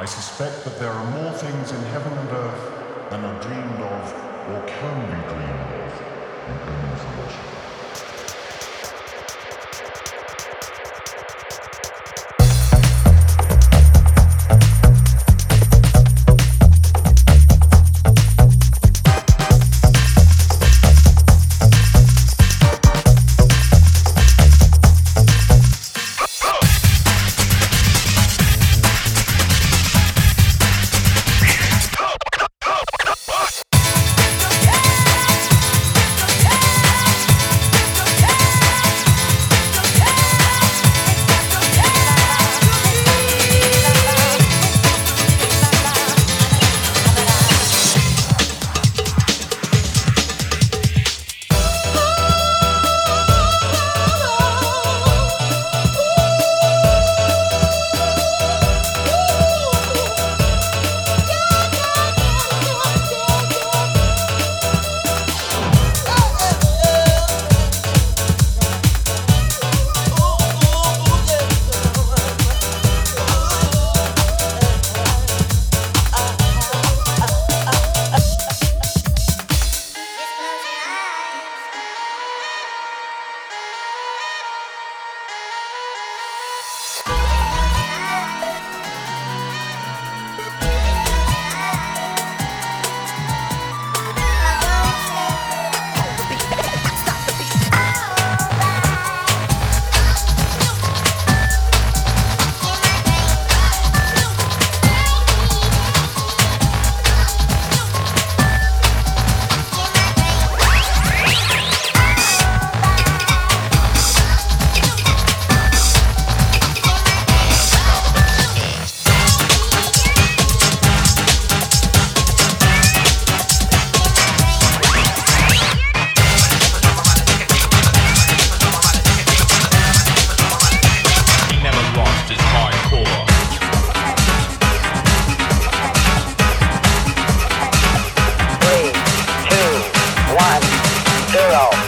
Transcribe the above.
I suspect that there are more things in heaven and earth than are dreamed of or can be dreamed of. Tchau.